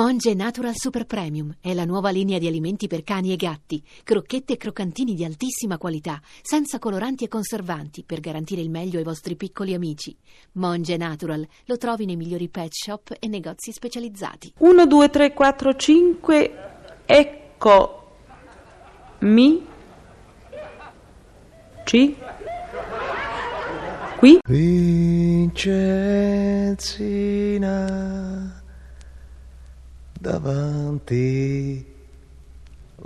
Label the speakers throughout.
Speaker 1: Monge Natural Super Premium è la nuova linea di alimenti per cani e gatti, crocchette e croccantini di altissima qualità, senza coloranti e conservanti, per garantire il meglio ai vostri piccoli amici. Monge Natural lo trovi nei migliori pet shop e negozi specializzati.
Speaker 2: 1, 2, 3, 4, 5, ecco mi ci qui
Speaker 3: Vincenzina davanti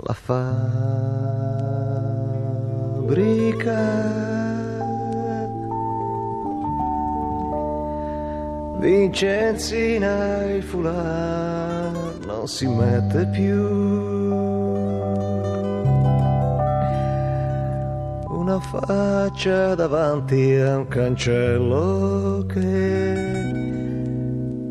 Speaker 3: la fabbrica. Vincenzina il foulard non si mette più. Una faccia davanti a un cancello che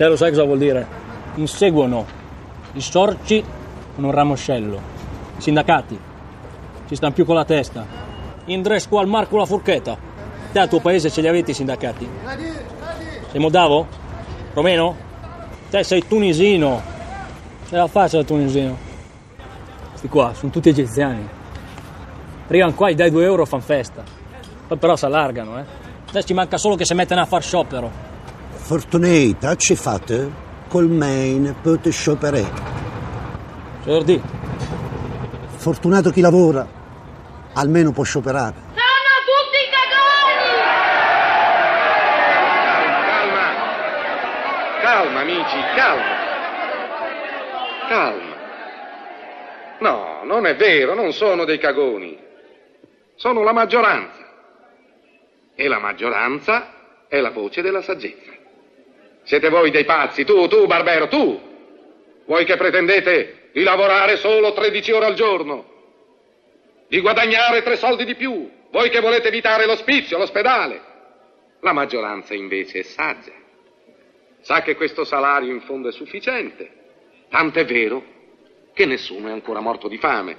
Speaker 4: Te lo sai cosa vuol dire? Inseguono i sorci con un ramoscello. I sindacati ci stanno più con la testa. Indresco al mar con la forchetta. Te al tuo paese ce li avete i sindacati? Sei moldavo? Romeno? Te sei tunisino. Ce la faccia da tunisino. Questi qua sono tutti egiziani. Arrivano qua, gli dai 2 euro, fan festa. Poi però si allargano, eh. Adesso ci manca solo che si mettano a far sciopero.
Speaker 5: Fortunata ci fate col main per sciopere.
Speaker 4: Giordi,
Speaker 5: Fortunato chi lavora, almeno può scioperare.
Speaker 6: Sono tutti cagoni!
Speaker 7: Calma, calma amici, calma. Calma. No, non è vero, non sono dei cagoni. Sono la maggioranza. E la maggioranza è la voce della saggezza. Siete voi dei pazzi, tu, tu, Barbero, tu. Voi che pretendete di lavorare solo 13 ore al giorno, di guadagnare tre soldi di più, voi che volete evitare l'ospizio, l'ospedale. La maggioranza invece è saggia. Sa che questo salario in fondo è sufficiente. Tant'è vero che nessuno è ancora morto di fame.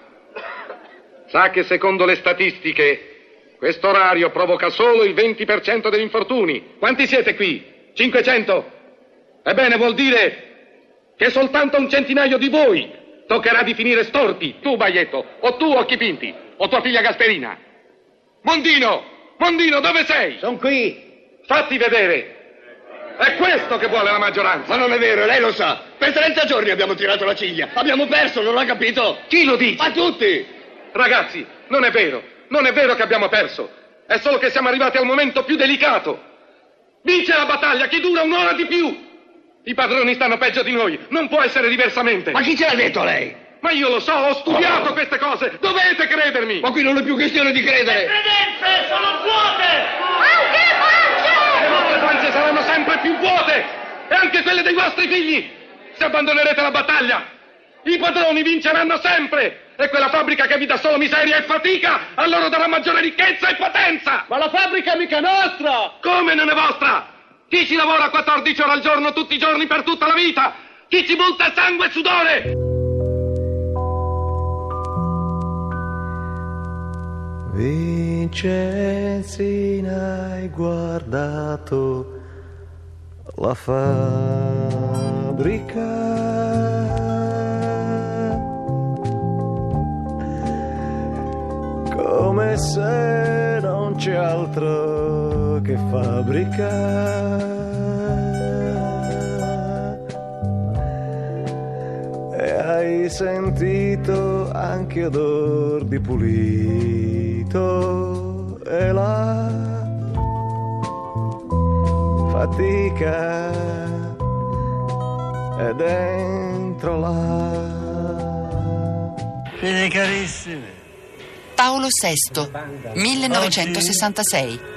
Speaker 7: Sa che secondo le statistiche questo orario provoca solo il 20% degli infortuni. Quanti siete qui? 500? Ebbene, vuol dire che soltanto un centinaio di voi toccherà di finire storti. Tu, Baietto, o tu, Occhi Pinti, o tua figlia Gasperina. Mondino! Mondino, dove sei?
Speaker 8: Sono qui.
Speaker 7: Fatti vedere! È questo che vuole la maggioranza!
Speaker 8: Ma non è vero, lei lo sa. Per 30 giorni abbiamo tirato la ciglia. Abbiamo perso, non l'ha capito?
Speaker 7: Chi lo dice?
Speaker 8: Ma tutti!
Speaker 7: Ragazzi, non è vero, non è vero che abbiamo perso. È solo che siamo arrivati al momento più delicato. Vince la battaglia chi dura un'ora di più. I padroni stanno peggio di noi, non può essere diversamente.
Speaker 8: Ma chi ce l'ha detto lei?
Speaker 7: Ma io lo so, ho studiato
Speaker 8: Oh.
Speaker 7: queste cose. Dovete credermi.
Speaker 8: Ma qui non è più questione di credere.
Speaker 6: Credenze sono vuote! Anche
Speaker 7: Le
Speaker 6: facce!
Speaker 7: vostre pance saranno sempre più vuote. E anche quelle dei vostri figli. Se abbandonerete la battaglia, i padroni vinceranno sempre. E quella fabbrica che vi dà solo miseria e fatica, a loro darà maggiore ricchezza e potenza.
Speaker 4: Ma la fabbrica è mica nostra!
Speaker 7: Come non è vostra? Chi ci lavora 14 ore al giorno tutti i giorni per tutta la vita? Chi ci butta sangue e sudore?
Speaker 3: Vincenzina, hai guardato la fabbrica come se non c'è altro che fabbrica. E hai sentito anche odor di pulito e la fatica è dentro la
Speaker 9: Fine carissime,
Speaker 10: Paolo VI, 1966.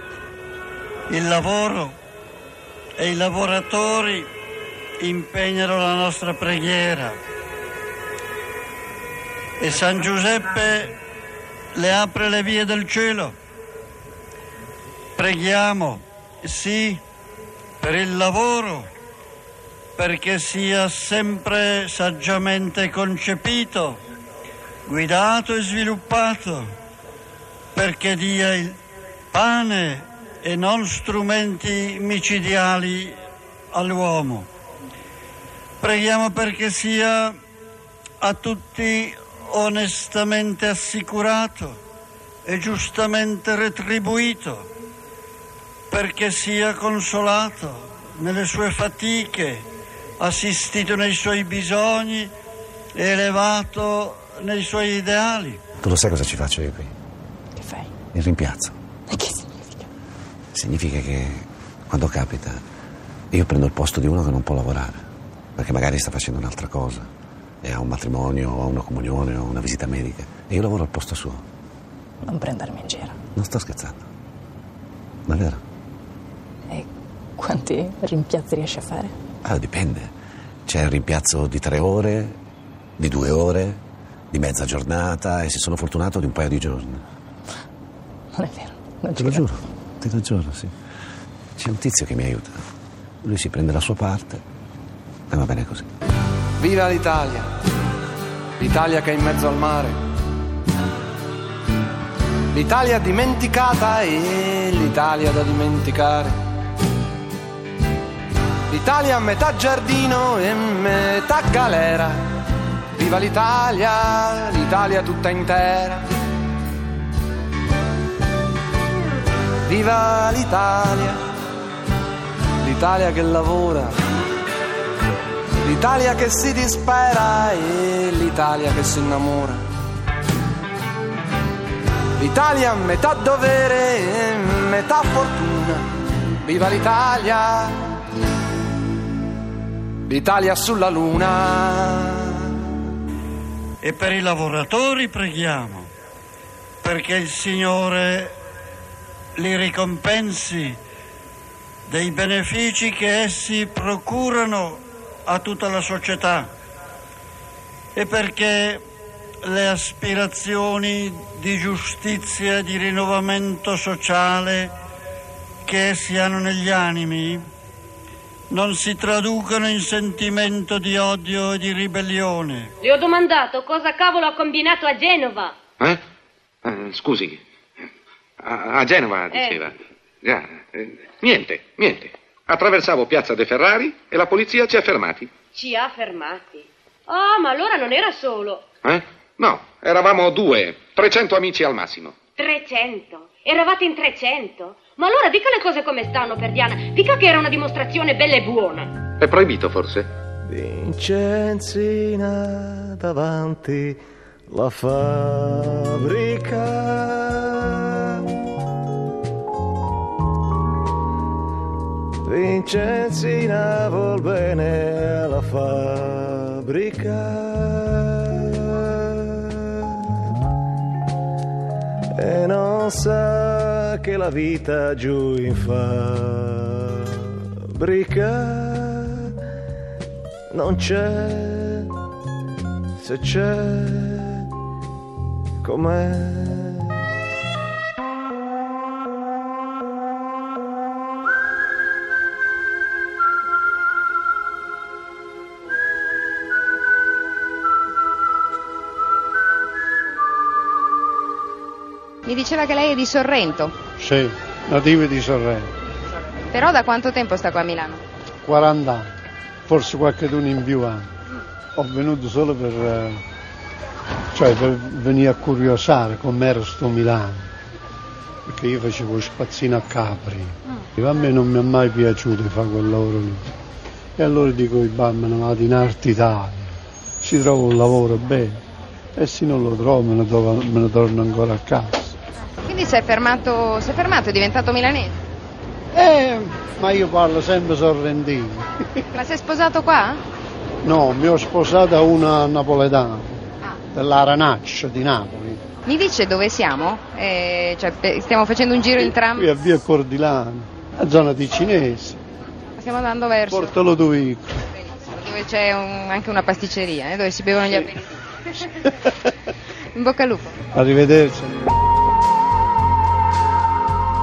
Speaker 9: Il lavoro e i lavoratori impegnano la nostra preghiera e San Giuseppe le apre le vie del cielo. Preghiamo, sì, per il lavoro, perché sia sempre saggiamente concepito, guidato e sviluppato, perché dia il pane e non strumenti micidiali all'uomo. Preghiamo perché sia a tutti onestamente assicurato e giustamente retribuito, perché sia consolato nelle sue fatiche, assistito nei suoi bisogni e elevato nei suoi ideali.
Speaker 11: Tu lo sai cosa ci faccio io qui?
Speaker 10: Che fai?
Speaker 11: Il rimpiazzo.
Speaker 10: Significa?
Speaker 11: Che quando capita io prendo il posto di uno che non può lavorare, perché magari sta facendo un'altra cosa e ha un matrimonio, o una comunione, o una visita medica e io lavoro al posto suo.
Speaker 10: Non prendermi in giro.
Speaker 11: Non sto scherzando. Ma è vero?
Speaker 10: E quanti rimpiazzi riesci a fare?
Speaker 11: Ah, dipende. C'è il rimpiazzo di tre ore, di due ore, di mezza giornata e se sono fortunato di un paio di giorni.
Speaker 10: Non è vero. Non
Speaker 11: Te lo
Speaker 10: credo.
Speaker 11: giuro, lo giuro, sì. C'è un tizio che mi aiuta. Lui si prende la sua parte e va bene così.
Speaker 12: Viva l'Italia! L'Italia che è in mezzo al mare. L'Italia dimenticata e l'Italia da dimenticare. L'Italia a metà giardino e metà galera. Viva l'Italia, l'Italia tutta intera. Viva l'Italia, l'Italia che lavora l'Italia che si dispera e l'Italia che si innamora. L'Italia metà dovere e metà fortuna. Viva l'Italia! L'Italia sulla luna.
Speaker 9: E per i lavoratori preghiamo, perché il Signore li ricompensi dei benefici che essi procurano a tutta la società e perché le aspirazioni di giustizia e di rinnovamento sociale che essi hanno negli animi non si traducano in sentimento di odio e di ribellione.
Speaker 13: Le ho domandato cosa cavolo ha combinato a Genova.
Speaker 7: Eh? Eh, scusi, a, a Genova diceva. Già, eh, niente, niente. Attraversavo Piazza De Ferrari e la polizia ci ha fermati.
Speaker 13: Ci ha fermati. Oh, ma allora non era solo.
Speaker 7: Eh? No, eravamo due, 300 amici al massimo.
Speaker 13: 300. Eravate in 300. Ma allora dica le cose come stanno, Perdiana. Dica che era una dimostrazione bella e buona.
Speaker 7: È proibito forse?
Speaker 3: Vincenzina davanti la fabbrica. Vincenzina vuol bene alla fabbrica. E non sa che la vita giù in fabbrica non c'è, se c'è, com'è.
Speaker 14: Mi diceva che lei è di Sorrento,
Speaker 15: Sì, nativi di Sorrento,
Speaker 14: però da quanto tempo sta qua a Milano?
Speaker 15: 40 anni, forse qualcuno in più anni. Ho venuto solo per, eh, cioè per venire a curiosare com'era sto Milano, perché io facevo spazzino a Capri. A me non mi è mai piaciuto fare quel lavoro lì. E allora dico ai bambini, vado in Arte Italia, si trova un lavoro bene, e se non lo trovo me ne, trovo- me ne torno ancora a casa.
Speaker 14: Quindi si è fermato, si è fermato, è diventato milanese.
Speaker 15: Eh, ma io parlo sempre sorrentino.
Speaker 14: Ma è sposato qua?
Speaker 15: No, mi ho sposata una napoletana, dell'Aranaccia di Napoli,
Speaker 14: Mi dice dove siamo? Eh, cioè, pe- stiamo facendo un giro in tram,
Speaker 15: qui a via Cordilano, a zona di Cinese,
Speaker 14: stiamo andando verso.
Speaker 15: Porto Lodovico.
Speaker 14: dove c'è un- anche una pasticceria, eh, dove si bevono gli aperitivi. In bocca al lupo.
Speaker 15: Arrivederci.